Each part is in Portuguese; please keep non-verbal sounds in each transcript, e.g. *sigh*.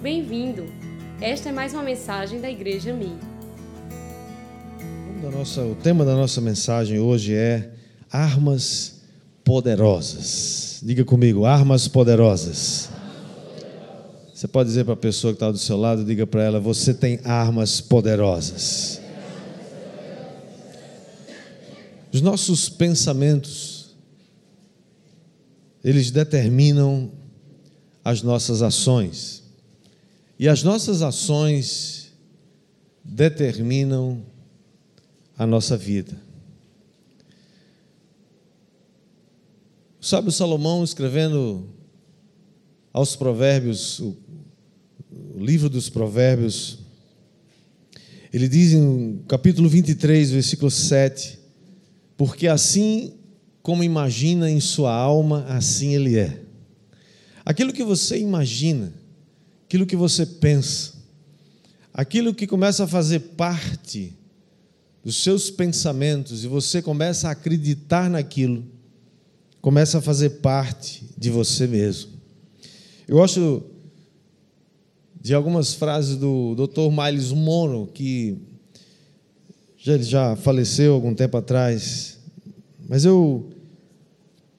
Bem-vindo! Esta é mais uma mensagem da Igreja Mi. O tema da nossa mensagem hoje é armas poderosas. Diga comigo, armas poderosas. Você pode dizer para a pessoa que está do seu lado, diga para ela: você tem armas poderosas. Os nossos pensamentos, eles determinam as nossas ações. E as nossas ações determinam a nossa vida. O sábio Salomão, escrevendo aos Provérbios, o, livro dos Provérbios, ele diz em capítulo 23, versículo 7: Porque assim como imagina em sua alma, assim ele é. Aquilo que você imagina, aquilo que você pensa, aquilo que começa a fazer parte dos seus pensamentos e você começa a acreditar naquilo, começa a fazer parte de você mesmo. Eu gosto de algumas frases do Dr. Miles Monroe, que ele já faleceu algum tempo atrás, mas eu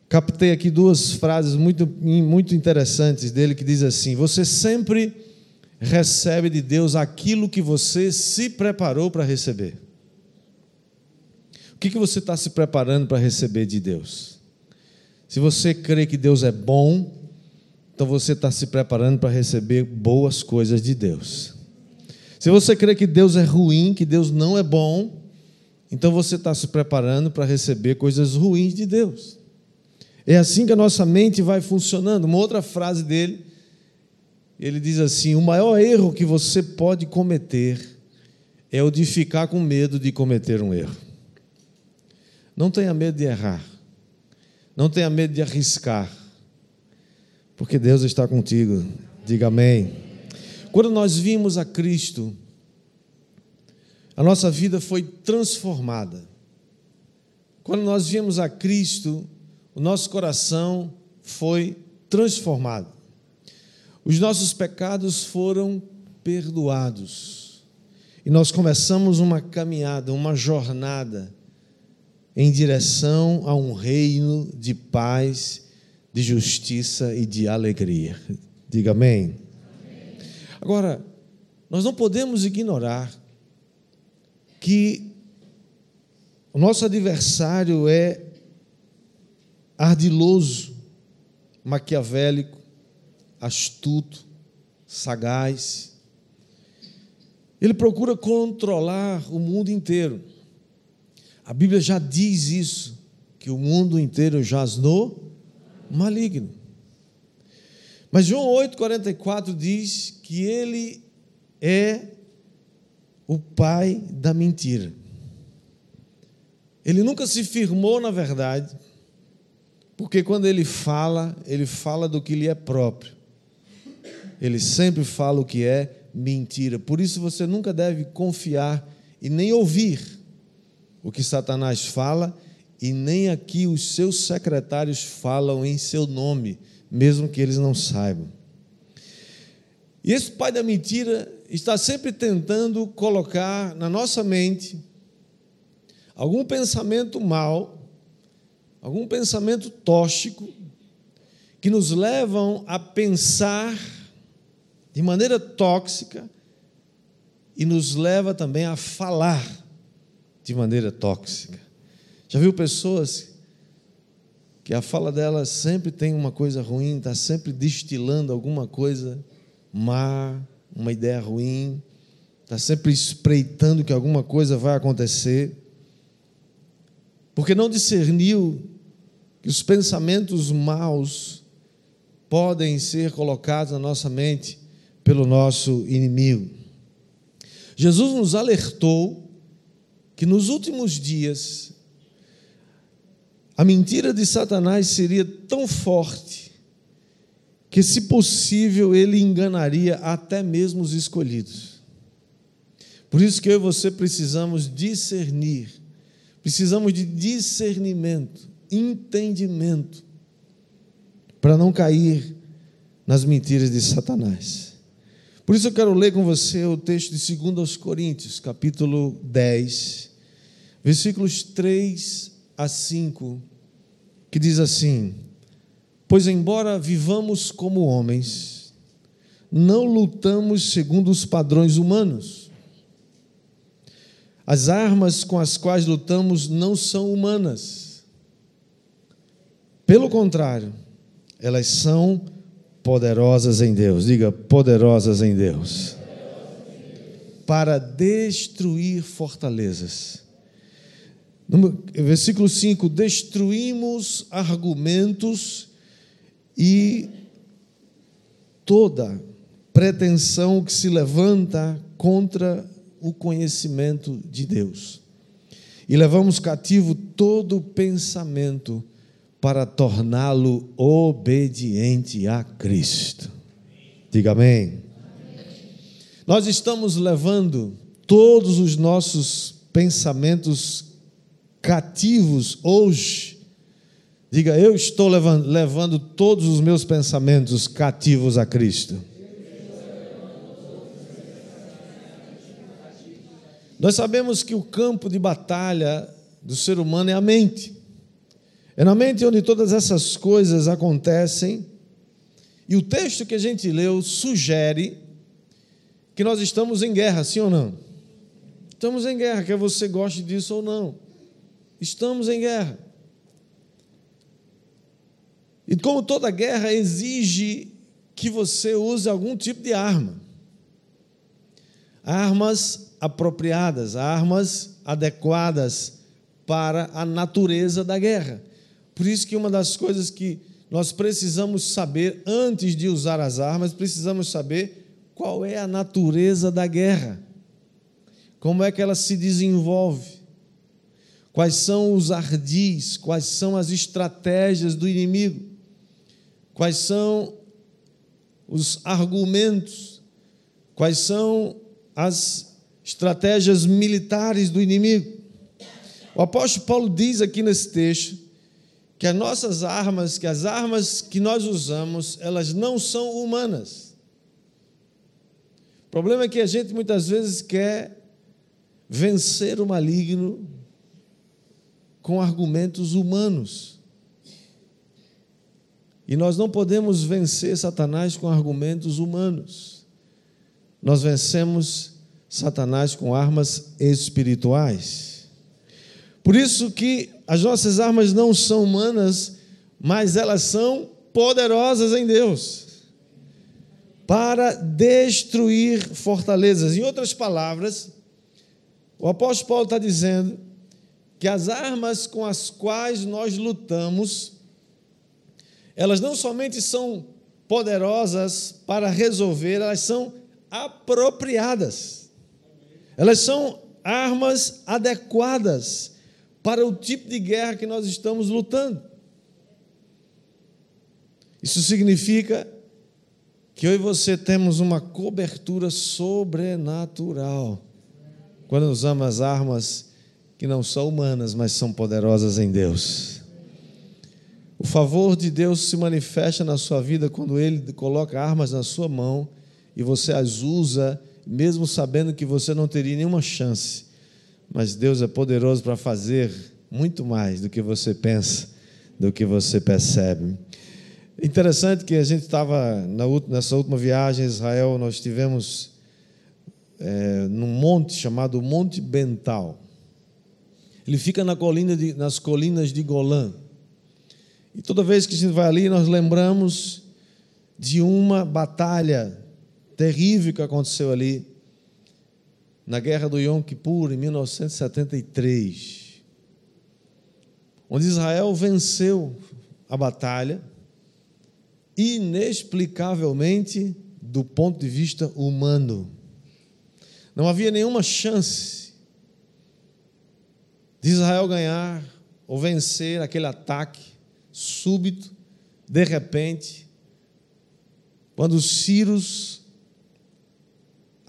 captei aqui duas frases muito, muito interessantes dele que diz assim: Você sempre recebe de Deus aquilo que você se preparou para receber. O que, que você está se preparando para receber de Deus? Se você crê que Deus é bom, então você está se preparando para receber boas coisas de Deus. Se você crê que Deus é ruim, que Deus não é bom, então você está se preparando para receber coisas ruins de Deus. É assim que a nossa mente vai funcionando. Uma outra frase dele, ele diz assim: o maior erro que você pode cometer é o de ficar com medo de cometer um erro. Não tenha medo de errar. Não tenha medo de arriscar. Porque Deus está contigo. Diga amém. Quando nós vimos a Cristo, a nossa vida foi transformada. Quando nós vimos a Cristo, o nosso coração foi transformado. Os nossos pecados foram perdoados. E nós começamos uma caminhada, uma jornada em direção a um reino de paz, de justiça e de alegria. Diga amém. amém. Agora, nós não podemos ignorar que o nosso adversário é ardiloso, maquiavélico, astuto, sagaz. Ele procura controlar o mundo inteiro. A Bíblia já diz isso, que o mundo inteiro jaz no maligno. Mas João 8,44 diz que ele é o pai da mentira. Ele nunca se firmou na verdade, porque quando ele fala, ele fala do que lhe é próprio. Ele sempre fala o que é mentira. Por isso você nunca deve confiar e nem ouvir o que Satanás fala, e nem aqui os seus secretários falam em seu nome, mesmo que eles não saibam. E esse pai da mentira está sempre tentando colocar na nossa mente algum pensamento mal, algum pensamento tóxico, que nos levam a pensar de maneira tóxica e nos leva também a falar de maneira tóxica. Já viu pessoas que a fala delas sempre tem uma coisa ruim, está sempre destilando alguma coisa má, uma ideia ruim, está sempre espreitando que alguma coisa vai acontecer, porque não discerniu que os pensamentos maus podem ser colocados na nossa mente pelo nosso inimigo. Jesus nos alertou que nos últimos dias a mentira de Satanás seria tão forte que, se possível, ele enganaria até mesmo os escolhidos. Por isso que eu e você precisamos discernir, precisamos de discernimento, entendimento, para não cair nas mentiras de Satanás. Por isso eu quero ler com você o texto de 2 Coríntios, capítulo 10, versículos 3 a 5, que diz assim: Pois embora vivamos como homens, não lutamos segundo os padrões humanos. As armas com as quais lutamos não são humanas. Pelo contrário, elas são poderosas em Deus. Diga, poderosas em Deus. Para destruir fortalezas. No versículo 5: Destruímos argumentos e toda pretensão que se levanta contra o conhecimento de Deus. E levamos cativo todo pensamento para torná-lo obediente a Cristo. Diga amém. Nós estamos levando todos os nossos pensamentos cativos hoje. Diga, eu estou levando, levando todos os meus pensamentos cativos a Cristo. Nós sabemos que o campo de batalha do ser humano é a mente. É na mente onde todas essas coisas acontecem. E o texto que a gente leu sugere que nós estamos em guerra, sim ou não? Estamos em guerra, quer você goste disso ou não. Estamos em guerra. E como toda guerra exige que você use algum tipo de arma. Armas apropriadas, armas adequadas para a natureza da guerra. Por isso que uma das coisas que nós precisamos saber antes de usar as armas, precisamos saber qual é a natureza da guerra. Como é que ela se desenvolve? Quais são os ardis, quais são as estratégias do inimigo? Quais são os argumentos? Quais são as estratégias militares do inimigo? O apóstolo Paulo diz aqui nesse texto que as nossas armas, que as armas que nós usamos, elas não são humanas. O problema é que a gente muitas vezes quer vencer o maligno com argumentos humanos. E nós não podemos vencer Satanás com argumentos humanos. Nós vencemos Satanás com armas espirituais. Por isso que as nossas armas não são humanas, mas elas são poderosas em Deus para destruir fortalezas. Em outras palavras, o apóstolo Paulo está dizendo que as armas com as quais nós lutamos, elas não somente são poderosas para resolver, elas são apropriadas. Elas são armas adequadas para o tipo de guerra que nós estamos lutando. Isso significa que eu e você temos uma cobertura sobrenatural quando usamos as armas que não são humanas, mas são poderosas em Deus. O favor de Deus se manifesta na sua vida quando Ele coloca armas na sua mão e você as usa, mesmo sabendo que você não teria nenhuma chance mas Deus é poderoso para fazer muito mais do que você pensa, do que você percebe. Interessante que a gente estava nessa última viagem a Israel, nós estivemos é, num monte chamado Monte Bental. Ele fica na colina de, nas colinas de Golã. E toda vez que a gente vai ali, nós lembramos de uma batalha terrível que aconteceu ali na guerra do Yom Kippur, em 1973, onde Israel venceu a batalha, inexplicavelmente do ponto de vista humano. Não havia nenhuma chance de Israel ganhar ou vencer aquele ataque súbito, de repente, quando os Círios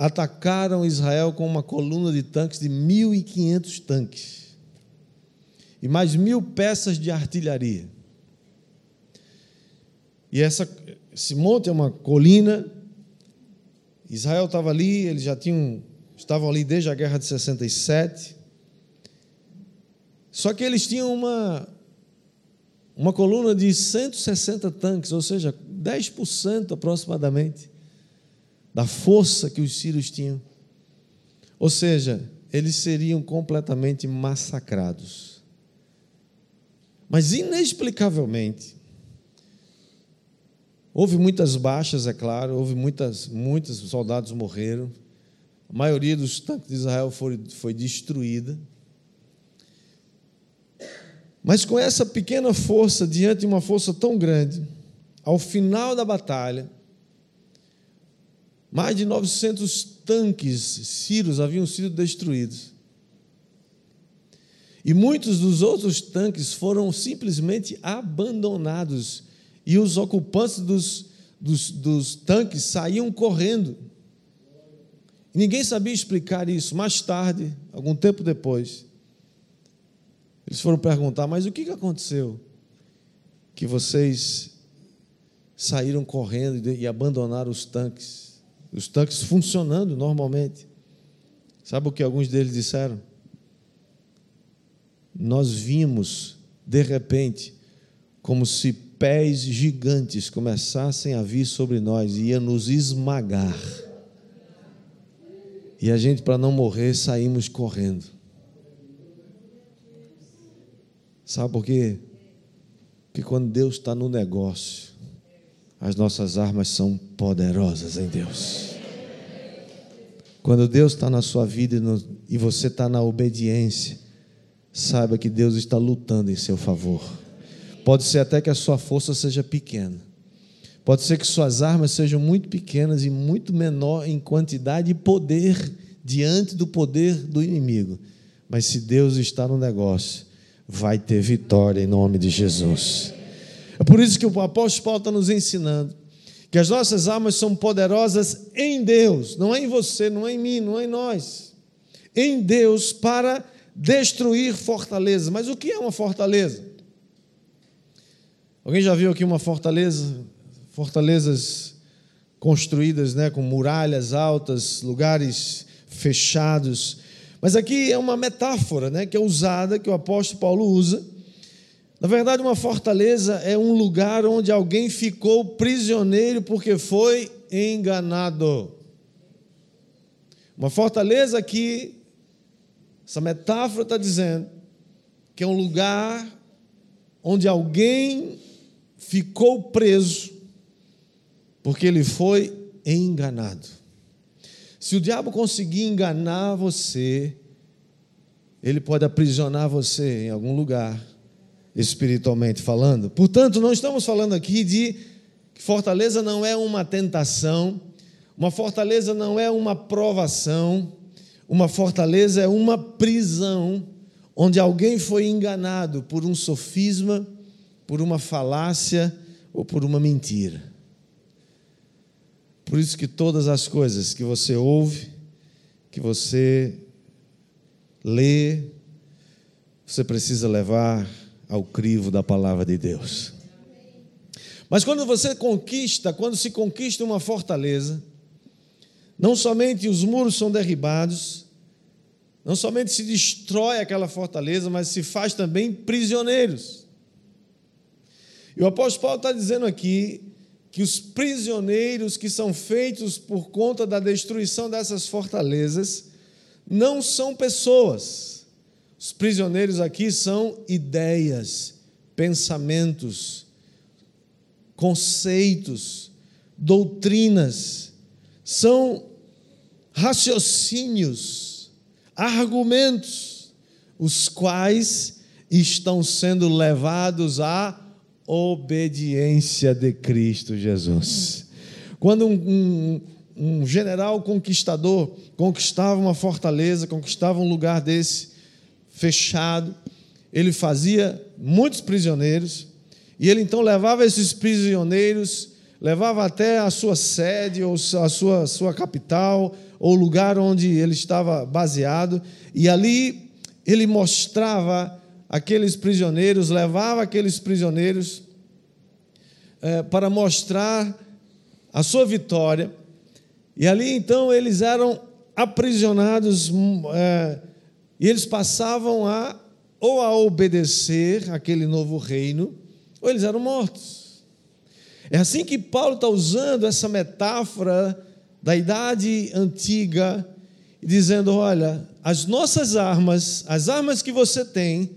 atacaram Israel com uma coluna de tanques de 1.500 tanques e mais mil peças de artilharia. E essa, esse monte é uma colina Israel estava ali, eles já tinham, estavam ali desde a guerra de 67. Só que eles tinham uma, uma coluna de 160 tanques, ou seja, 10% aproximadamente da força que os sírios tinham. Ou seja, eles seriam completamente massacrados. Mas inexplicavelmente, houve muitas baixas, é claro, houve muitas, muitos soldados morreram. A maioria dos tanques de Israel foi, foi destruída. Mas com essa pequena força, diante de uma força tão grande, ao final da batalha, mais de 900 tanques sírios haviam sido destruídos. E muitos dos outros tanques foram simplesmente abandonados. E os ocupantes dos, dos, dos tanques saíam correndo. Ninguém sabia explicar isso. Mais tarde, algum tempo depois, eles foram perguntar: Mas o que aconteceu? Que vocês saíram correndo e abandonaram os tanques os tanques funcionando normalmente. Sabe o que alguns deles disseram? Nós vimos, de repente, como se pés gigantes começassem a vir sobre nós e ia nos esmagar. E a gente, para não morrer, saímos correndo. Sabe por quê? Porque quando Deus está no negócio, as nossas armas são poderosas em Deus. Quando Deus está na sua vida e, no, e você está na obediência, saiba que Deus está lutando em seu favor. Pode ser até que a sua força seja pequena. Pode ser que suas armas sejam muito pequenas e muito menor em quantidade e poder diante do poder do inimigo. Mas se Deus está no negócio, vai ter vitória em nome de Jesus. É por isso que o apóstolo Paulo está nos ensinando que as nossas armas são poderosas em Deus, não é em você, não é em mim, não é em nós. Em Deus para destruir fortalezas. Mas o que é uma fortaleza? Alguém já viu aqui uma fortaleza? Fortalezas construídas né, com muralhas altas, lugares fechados. Mas aqui é uma metáfora né, que é usada, que o apóstolo Paulo usa na verdade, uma fortaleza é um lugar onde alguém ficou prisioneiro porque foi enganado. Uma fortaleza aqui, essa metáfora está dizendo que é um lugar onde alguém ficou preso porque ele foi enganado. Se o diabo conseguir enganar você, ele pode aprisionar você em algum lugar espiritualmente falando. Portanto, não estamos falando aqui de que fortaleza não é uma tentação, uma fortaleza não é uma provação, uma fortaleza é uma prisão onde alguém foi enganado por um sofisma, por uma falácia ou por uma mentira. Por isso que todas as coisas que você ouve, que você lê, você precisa levar ao crivo da palavra de Deus. Mas quando você conquista, quando se conquista uma fortaleza, não somente os muros são derribados, não somente se destrói aquela fortaleza, mas se faz também prisioneiros. E o apóstolo Paulo está dizendo aqui que os prisioneiros que são feitos por conta da destruição dessas fortalezas não são pessoas, os prisioneiros aqui são ideias, pensamentos, conceitos, doutrinas, são raciocínios, argumentos, os quais estão sendo levados à obediência de Cristo Jesus. Quando um, um, um general conquistador conquistava uma fortaleza, conquistava um lugar desse, fechado. Ele fazia muitos prisioneiros. E ele então levava esses prisioneiros, levava até a sua sede ou a sua, sua capital ou lugar onde ele estava baseado. E ali ele mostrava aqueles prisioneiros, levava aqueles prisioneiros é, para mostrar a sua vitória. E ali então eles eram aprisionados é, e eles passavam a ou a obedecer aquele novo reino, ou eles eram mortos. É assim que Paulo está usando essa metáfora da idade antiga, dizendo: olha, as nossas armas, as armas que você tem,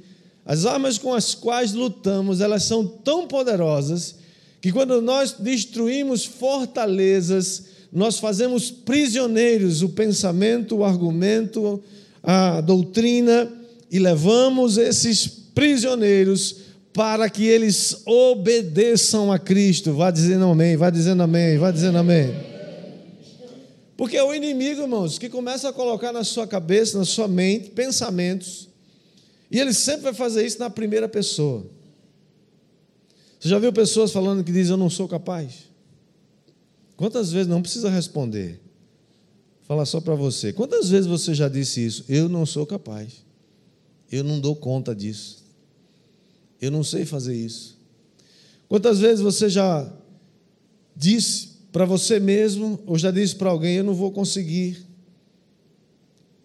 as armas com as quais lutamos, elas são tão poderosas que quando nós destruímos fortalezas, nós fazemos prisioneiros o pensamento, o argumento, a doutrina e levamos esses prisioneiros para que eles obedeçam a Cristo. Vá dizendo amém, vá dizendo amém, vá dizendo amém. Porque é o inimigo, irmãos, que começa a colocar na sua cabeça, na sua mente, pensamentos, e ele sempre vai fazer isso na primeira pessoa. Você já viu pessoas falando que dizem eu não sou capaz? Quantas vezes não precisa responder? Fala só para você. Quantas vezes você já disse isso? Eu não sou capaz. Eu não dou conta disso. Eu não sei fazer isso. Quantas vezes você já disse para você mesmo, ou já disse para alguém: Eu não vou conseguir.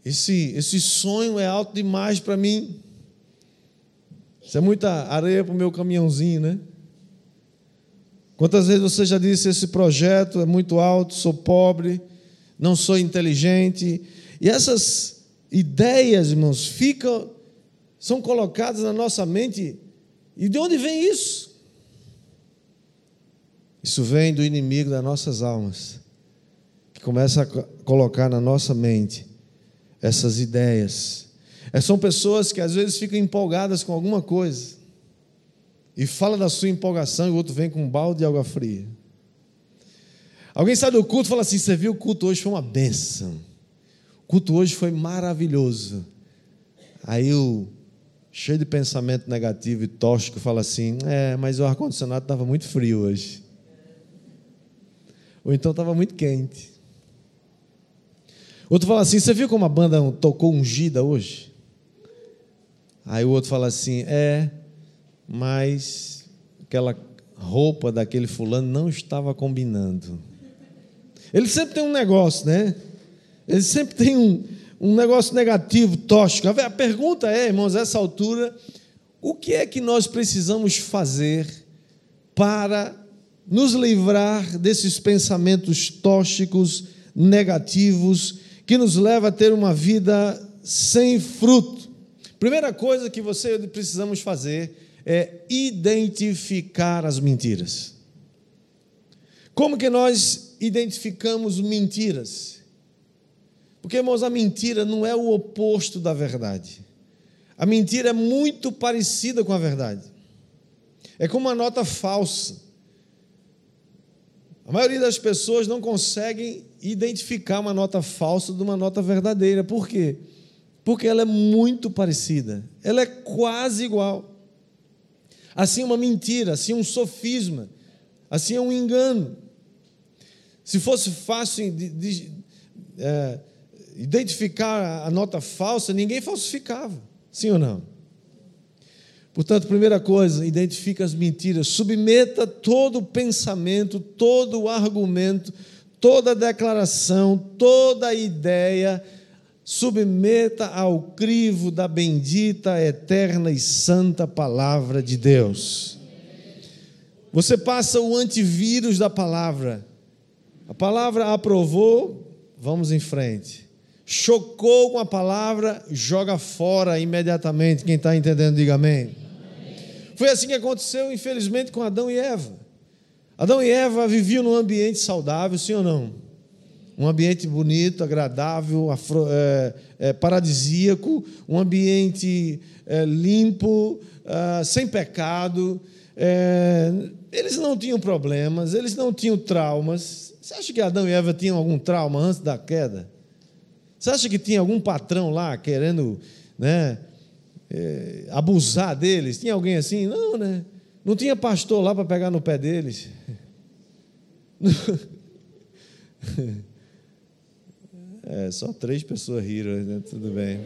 Esse, esse sonho é alto demais para mim. Isso é muita areia para o meu caminhãozinho, né? Quantas vezes você já disse: Esse projeto é muito alto, sou pobre, não sou inteligente. E essas ideias, irmãos, ficam são colocadas na nossa mente. E de onde vem isso? Isso vem do inimigo das nossas almas, que começa a colocar na nossa mente essas ideias. É, são pessoas que às vezes ficam empolgadas com alguma coisa e fala da sua empolgação e o outro vem com um balde de água fria. Alguém sai do culto e fala assim: Você viu o culto hoje foi uma benção. O culto hoje foi maravilhoso. Aí o cheio de pensamento negativo e tóxico, fala assim: É, mas o ar-condicionado estava muito frio hoje. Ou então estava muito quente. Outro fala assim: Você viu como a banda tocou ungida hoje? Aí o outro fala assim: É, mas aquela roupa daquele fulano não estava combinando. Ele sempre tem um negócio, né? Ele sempre tem um, um negócio negativo, tóxico. A pergunta é, irmãos, a essa altura, o que é que nós precisamos fazer para nos livrar desses pensamentos tóxicos, negativos, que nos leva a ter uma vida sem fruto? Primeira coisa que você e precisamos fazer é identificar as mentiras. Como que nós identificamos mentiras? Porque, irmãos, a mentira não é o oposto da verdade. A mentira é muito parecida com a verdade. É como uma nota falsa. A maioria das pessoas não conseguem identificar uma nota falsa de uma nota verdadeira. Por quê? Porque ela é muito parecida. Ela é quase igual. Assim, uma mentira, assim, um sofisma, assim, é um engano. Se fosse fácil de, de, é, identificar a nota falsa, ninguém falsificava. Sim ou não? Portanto, primeira coisa, identifique as mentiras, submeta todo o pensamento, todo o argumento, toda a declaração, toda a ideia, submeta ao crivo da bendita, eterna e santa palavra de Deus. Você passa o antivírus da palavra. A palavra aprovou, vamos em frente chocou com a palavra, joga fora imediatamente. Quem está entendendo, diga amém. amém. Foi assim que aconteceu, infelizmente, com Adão e Eva. Adão e Eva viviam num ambiente saudável, sim ou não? Um ambiente bonito, agradável, afro, é, é, paradisíaco, um ambiente é, limpo, ah, sem pecado. É, eles não tinham problemas, eles não tinham traumas. Você acha que Adão e Eva tinham algum trauma antes da queda? Você acha que tinha algum patrão lá querendo né, é, abusar deles? Tinha alguém assim? Não, né? Não tinha pastor lá para pegar no pé deles. *laughs* É, só três pessoas riram, né? tudo bem.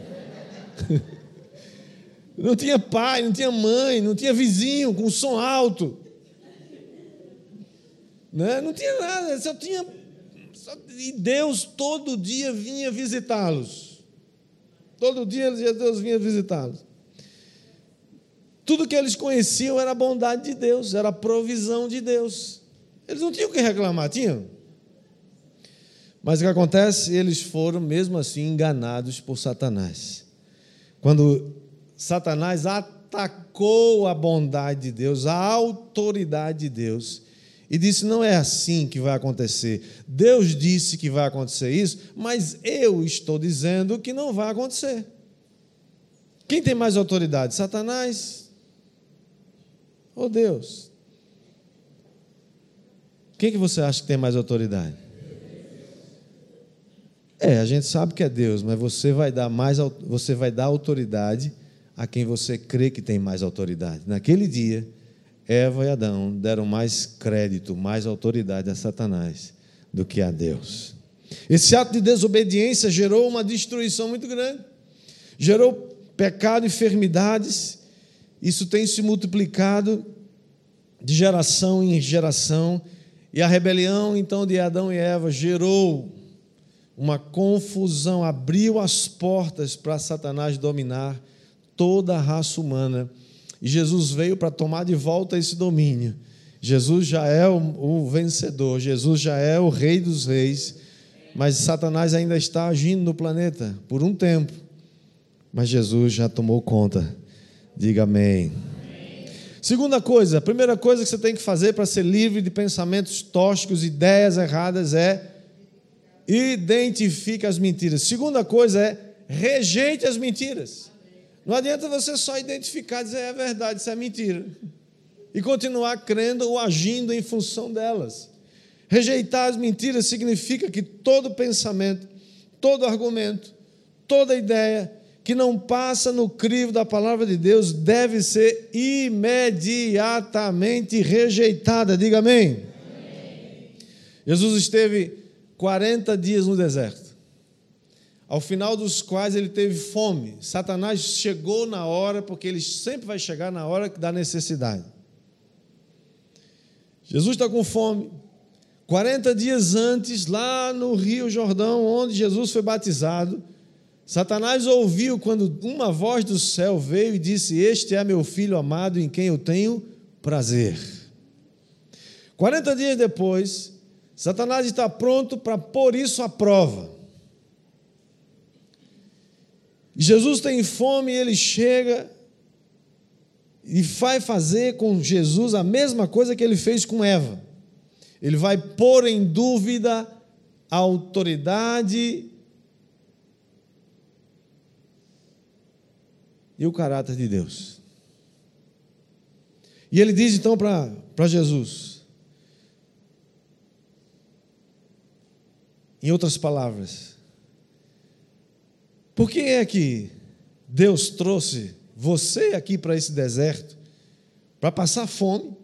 *laughs* Não tinha pai, não tinha mãe, não tinha vizinho com som alto. Né? Não tinha nada, só tinha E Deus todo dia vinha visitá-los. Todo dia Deus vinha visitá-los. Tudo que eles conheciam era a bondade de Deus, era a provisão de Deus. Eles não tinham o que reclamar, tinham? Mas o que acontece? Eles foram, mesmo assim, enganados por Satanás. Quando Satanás atacou a bondade de Deus, a autoridade de Deus, e disse: Não é assim que vai acontecer. Deus disse que vai acontecer isso, mas eu estou dizendo que não vai acontecer. Quem tem mais autoridade? Satanás ou Deus? Quem que você acha que tem mais autoridade? É, a gente sabe que é Deus, mas você vai dar mais você vai dar autoridade a quem você crê que tem mais autoridade. Naquele dia, Eva e Adão deram mais crédito, mais autoridade a Satanás do que a Deus. Esse ato de desobediência gerou uma destruição muito grande. Gerou pecado enfermidades. Isso tem se multiplicado de geração em geração. E a rebelião, então, de Adão e Eva gerou uma confusão, abriu as portas para Satanás dominar toda a raça humana. E Jesus veio para tomar de volta esse domínio. Jesus já é o, o, vencedor, Jesus já é o rei dos reis, mas Satanás ainda está agindo no planeta por um tempo. Mas Jesus já tomou conta. Diga amém. amém. Segunda coisa, a primeira coisa que você tem que fazer para ser livre de pensamentos tóxicos, ideias erradas é identifique as mentiras. Segunda coisa é rejeite as mentiras. Não adianta você só identificar e dizer é verdade, isso é mentira. E continuar crendo ou agindo em função delas. Rejeitar as mentiras significa que todo pensamento, todo argumento, toda ideia que não passa no crivo da palavra de Deus deve ser imediatamente rejeitada. Diga amém. amém. Jesus esteve 40 dias no deserto ao final dos quais ele teve fome. Satanás chegou na hora, porque ele sempre vai chegar na hora da necessidade. Jesus está com fome. 40 dias antes, lá no Rio Jordão, onde Jesus foi batizado, Satanás ouviu quando uma voz do céu veio e disse: Este é meu filho amado em quem eu tenho prazer. 40 dias depois, Satanás está pronto para pôr isso à prova. Jesus tem fome e ele chega e vai fazer com Jesus a mesma coisa que ele fez com Eva. Ele vai pôr em dúvida a autoridade e o caráter de Deus. E ele diz então para Jesus, em outras palavras, por que é que Deus trouxe você aqui para esse deserto para passar fome?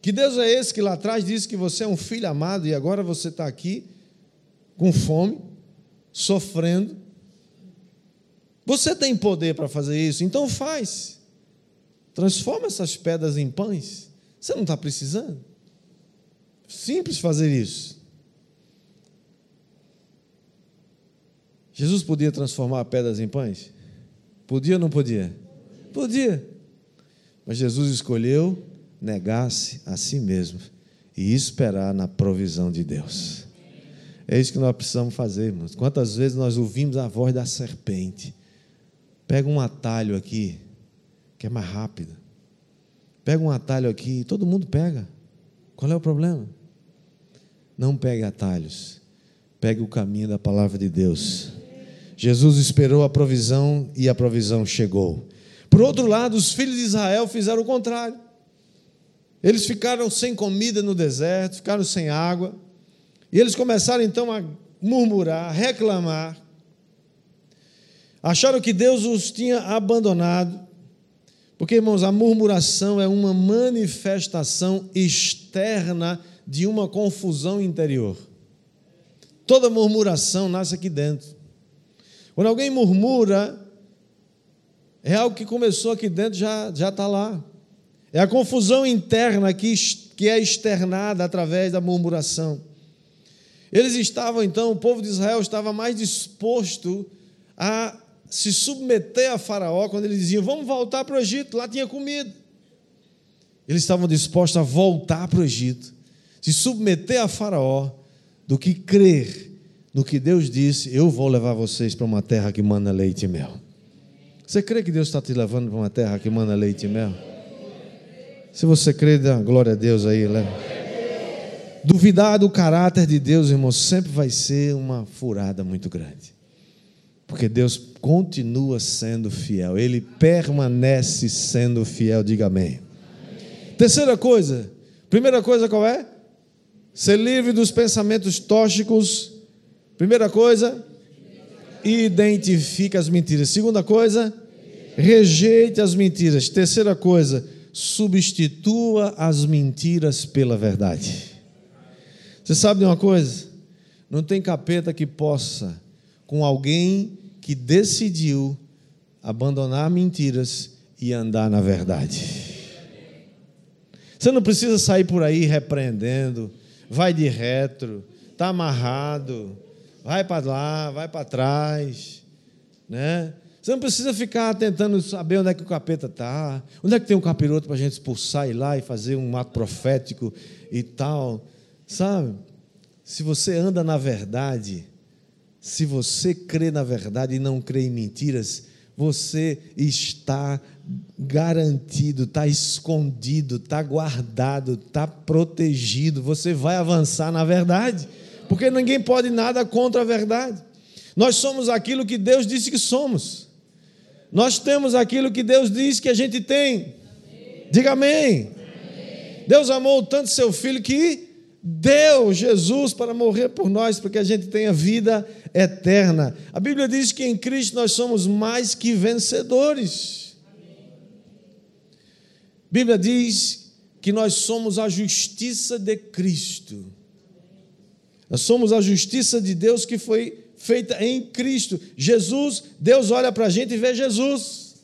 Que Deus é esse que lá atrás disse que você é um filho amado e agora você está aqui com fome, sofrendo? Você tem poder para fazer isso, então faz. Transforma essas pedras em pães. Você não está precisando? Simples fazer isso. Jesus podia transformar pedras em pães? Podia ou não podia? Podia. Mas Jesus escolheu negar-se a si mesmo e esperar na provisão de Deus. É isso que nós precisamos fazer, irmãos. Quantas vezes nós ouvimos a voz da serpente? Pega um atalho aqui, que é mais rápido. Pega um atalho aqui, todo mundo pega. Qual é o problema? Não pegue atalhos. Pegue o caminho da palavra de Deus. Jesus esperou a provisão e a provisão chegou. Por outro lado, os filhos de Israel fizeram o contrário. Eles ficaram sem comida no deserto, ficaram sem água. E eles começaram então a murmurar, reclamar. Acharam que Deus os tinha abandonado. Porque, irmãos, a murmuração é uma manifestação externa de uma confusão interior. Toda murmuração nasce aqui dentro. Quando alguém murmura, é algo que começou aqui dentro, já já está lá. É a confusão interna que, que é externada através da murmuração. Eles estavam, então, o povo de Israel estava mais disposto a se submeter a Faraó quando eles diziam: Vamos voltar para o Egito, lá tinha comida. Eles estavam dispostos a voltar para o Egito, se submeter a Faraó, do que crer no que Deus disse: Eu vou levar vocês para uma terra que manda leite e mel. Você crê que Deus está te levando para uma terra que manda leite e mel? Se você crê, dá glória a Deus aí, leva. Duvidar do caráter de Deus, irmão, sempre vai ser uma furada muito grande. Porque Deus continua sendo fiel, Ele permanece sendo fiel, diga amém. Terceira coisa, primeira coisa qual é? Ser livre dos pensamentos tóxicos. Primeira coisa, identifica as mentiras. Segunda coisa, rejeite as mentiras. Terceira coisa, substitua as mentiras pela verdade. Você sabe de uma coisa? Não tem capeta que possa, com alguém que decidiu abandonar mentiras e andar na verdade. Você não precisa sair por aí repreendendo, vai de retro, está amarrado, vai para lá, vai para trás, né? Você não precisa ficar tentando saber onde é que o capeta está, onde é que tem um capiroto para a gente expulsar e lá e fazer um ato profético e tal. Sabe? Se você anda na verdade, se você crê na verdade e não crê em mentiras, você está garantido, está escondido, está guardado, está protegido. Você vai avançar na verdade, porque ninguém pode nada contra a verdade. Nós somos aquilo que Deus disse que somos. Nós temos aquilo que Deus disse que a gente tem. Diga amém. amém. Deus amou tanto seu filho que deu Jesus para morrer por nós, para que a gente tenha vida eterna. A Bíblia diz que em Cristo nós somos mais que vencedores. A Bíblia diz que nós somos a justiça de Cristo. Nós somos a justiça de Deus que foi feita em Cristo. Jesus, Deus olha para a gente e vê Jesus.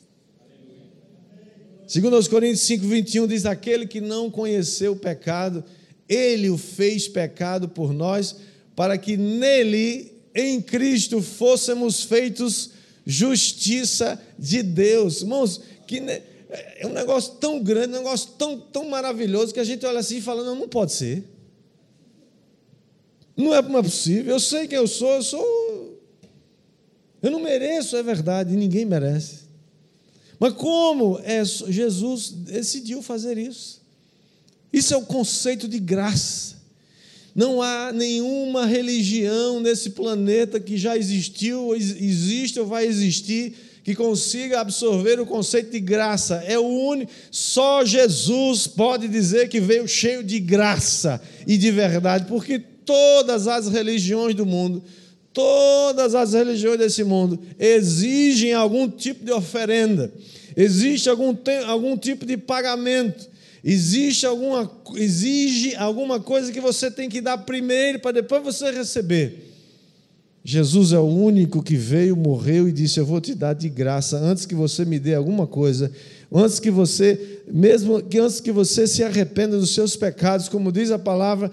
Segundo aos Coríntios 5, 21, diz: aquele que não conheceu o pecado, ele o fez pecado por nós, para que nele, em Cristo, fôssemos feitos justiça de Deus. Irmãos, que é um negócio tão grande, um negócio tão, tão maravilhoso, que a gente olha assim e fala: não, não pode ser. Não é, não é possível. Eu sei quem eu sou, eu sou. Eu não mereço, é verdade, ninguém merece. Mas como é, Jesus decidiu fazer isso? Isso é o conceito de graça. Não há nenhuma religião nesse planeta que já existiu, existe ou vai existir que consiga absorver o conceito de graça. É o único, só Jesus pode dizer que veio cheio de graça e de verdade, porque todas as religiões do mundo, todas as religiões desse mundo exigem algum tipo de oferenda, existe algum, algum tipo de pagamento. Existe alguma, exige alguma coisa que você tem que dar primeiro para depois você receber. Jesus é o único que veio, morreu e disse: Eu vou te dar de graça antes que você me dê alguma coisa, antes que você, mesmo que antes que você se arrependa dos seus pecados, como diz a palavra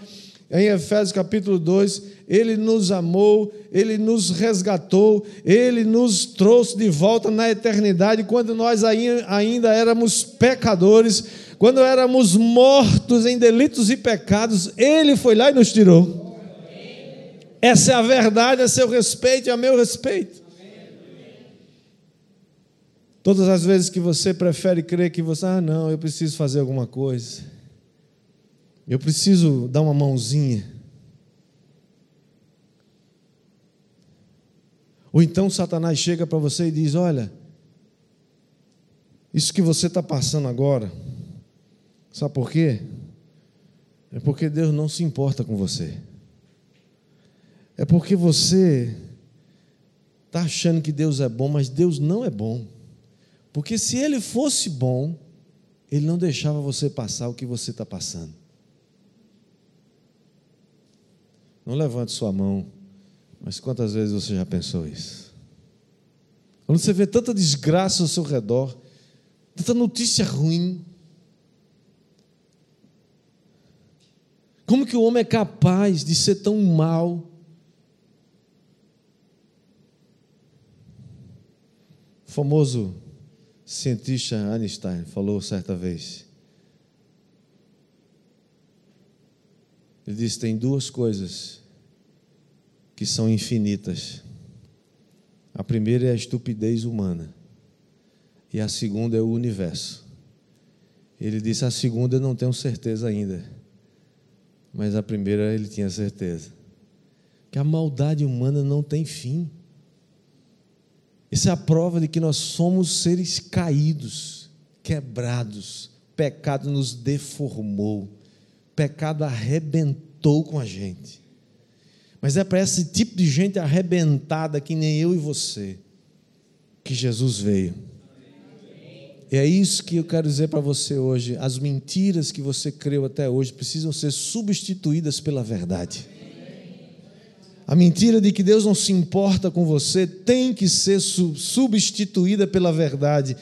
em Efésios capítulo 2, ele nos amou, ele nos resgatou, ele nos trouxe de volta na eternidade quando nós ainda éramos pecadores quando éramos mortos em delitos e pecados, Ele foi lá e nos tirou. Essa é a verdade, a seu respeito e a meu respeito. Todas as vezes que você prefere crer que você, ah, não, eu preciso fazer alguma coisa, eu preciso dar uma mãozinha. Ou então Satanás chega para você e diz: Olha, isso que você está passando agora, Sabe por quê? É porque Deus não se importa com você. É porque você está achando que Deus é bom, mas Deus não é bom. Porque se Ele fosse bom, Ele não deixava você passar o que você está passando. Não levante sua mão, mas quantas vezes você já pensou isso? Quando você vê tanta desgraça ao seu redor, tanta notícia ruim, Como que o homem é capaz de ser tão mal? O famoso cientista Einstein falou certa vez. Ele disse: tem duas coisas que são infinitas. A primeira é a estupidez humana, e a segunda é o universo. Ele disse: a segunda eu não tenho certeza ainda mas a primeira ele tinha certeza. Que a maldade humana não tem fim. Isso é a prova de que nós somos seres caídos, quebrados. Pecado nos deformou. Pecado arrebentou com a gente. Mas é para esse tipo de gente arrebentada, que nem eu e você, que Jesus veio. É isso que eu quero dizer para você hoje. As mentiras que você creu até hoje precisam ser substituídas pela verdade. A mentira de que Deus não se importa com você tem que ser substituída pela verdade.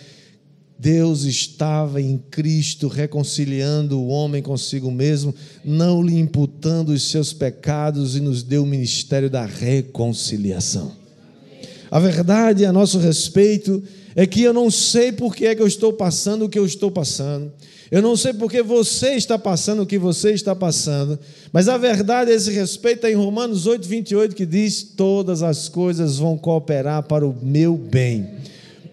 Deus estava em Cristo reconciliando o homem consigo mesmo, não lhe imputando os seus pecados e nos deu o ministério da reconciliação. A verdade a nosso respeito é que eu não sei por que é que eu estou passando o que eu estou passando. Eu não sei por que você está passando o que você está passando. Mas a verdade a esse respeito é em Romanos 8, 28, que diz: Todas as coisas vão cooperar para o meu bem,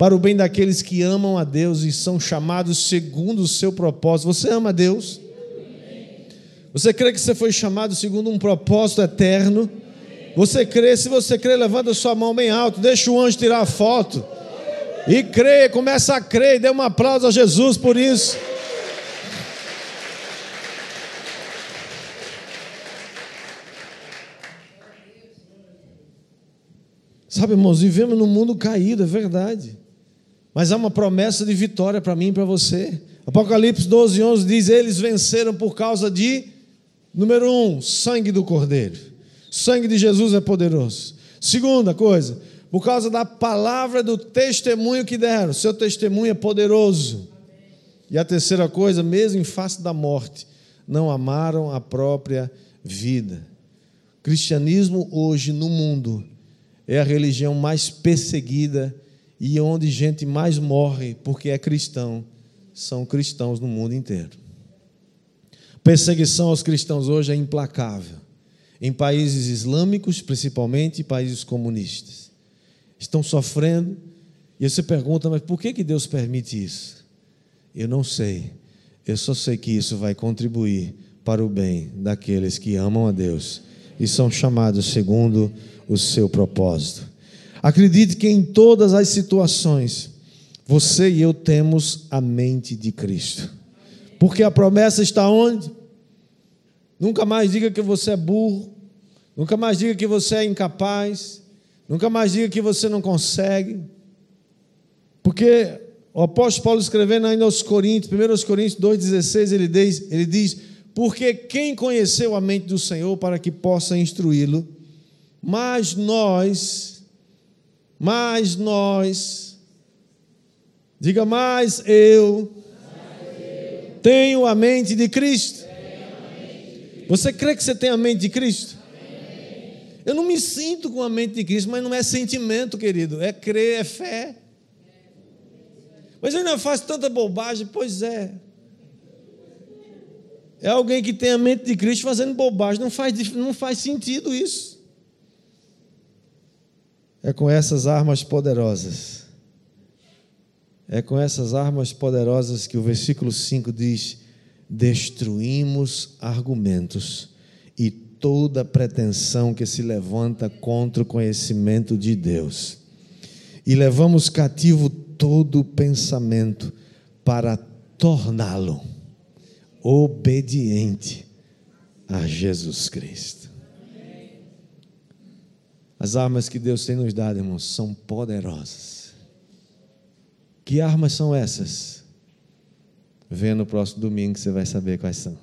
para o bem daqueles que amam a Deus e são chamados segundo o seu propósito. Você ama a Deus? Você crê que você foi chamado segundo um propósito eterno? Você crê? Se você crê, levanta sua mão bem alto, deixa o anjo tirar a foto. E crê, começa a crer, e dê um aplauso a Jesus por isso. Sabe, irmãos, vivemos num mundo caído, é verdade. Mas há uma promessa de vitória para mim e para você. Apocalipse 12, 11 diz: Eles venceram por causa de, número um, sangue do Cordeiro. Sangue de Jesus é poderoso. Segunda coisa, por causa da palavra do testemunho que deram. Seu testemunho é poderoso. E a terceira coisa, mesmo em face da morte, não amaram a própria vida. O cristianismo hoje no mundo é a religião mais perseguida e onde gente mais morre porque é cristão, são cristãos no mundo inteiro. Perseguição aos cristãos hoje é implacável. Em países islâmicos, principalmente, países comunistas estão sofrendo. E você pergunta, mas por que, que Deus permite isso? Eu não sei. Eu só sei que isso vai contribuir para o bem daqueles que amam a Deus e são chamados segundo o seu propósito. Acredite que em todas as situações, você e eu temos a mente de Cristo. Porque a promessa está onde? Nunca mais diga que você é burro, nunca mais diga que você é incapaz, Nunca mais diga que você não consegue. Porque o apóstolo Paulo escrevendo ainda aos Coríntios, 1 Coríntios 2,16, ele diz, ele diz: Porque quem conheceu a mente do Senhor para que possa instruí-lo, mas nós, mas nós, diga mais eu, tenho a mente de Cristo. Você crê que você tem a mente de Cristo? Eu não me sinto com a mente de Cristo, mas não é sentimento, querido, é crer, é fé. Mas eu ainda faço tanta bobagem, pois é. É alguém que tem a mente de Cristo fazendo bobagem, não faz, não faz sentido isso. É com essas armas poderosas. É com essas armas poderosas que o versículo 5 diz: destruímos argumentos e toda pretensão que se levanta contra o conhecimento de Deus. E levamos cativo todo pensamento para torná-lo obediente a Jesus Cristo. As armas que Deus tem nos dado, irmãos, são poderosas. Que armas são essas? Venha no próximo domingo que você vai saber quais são.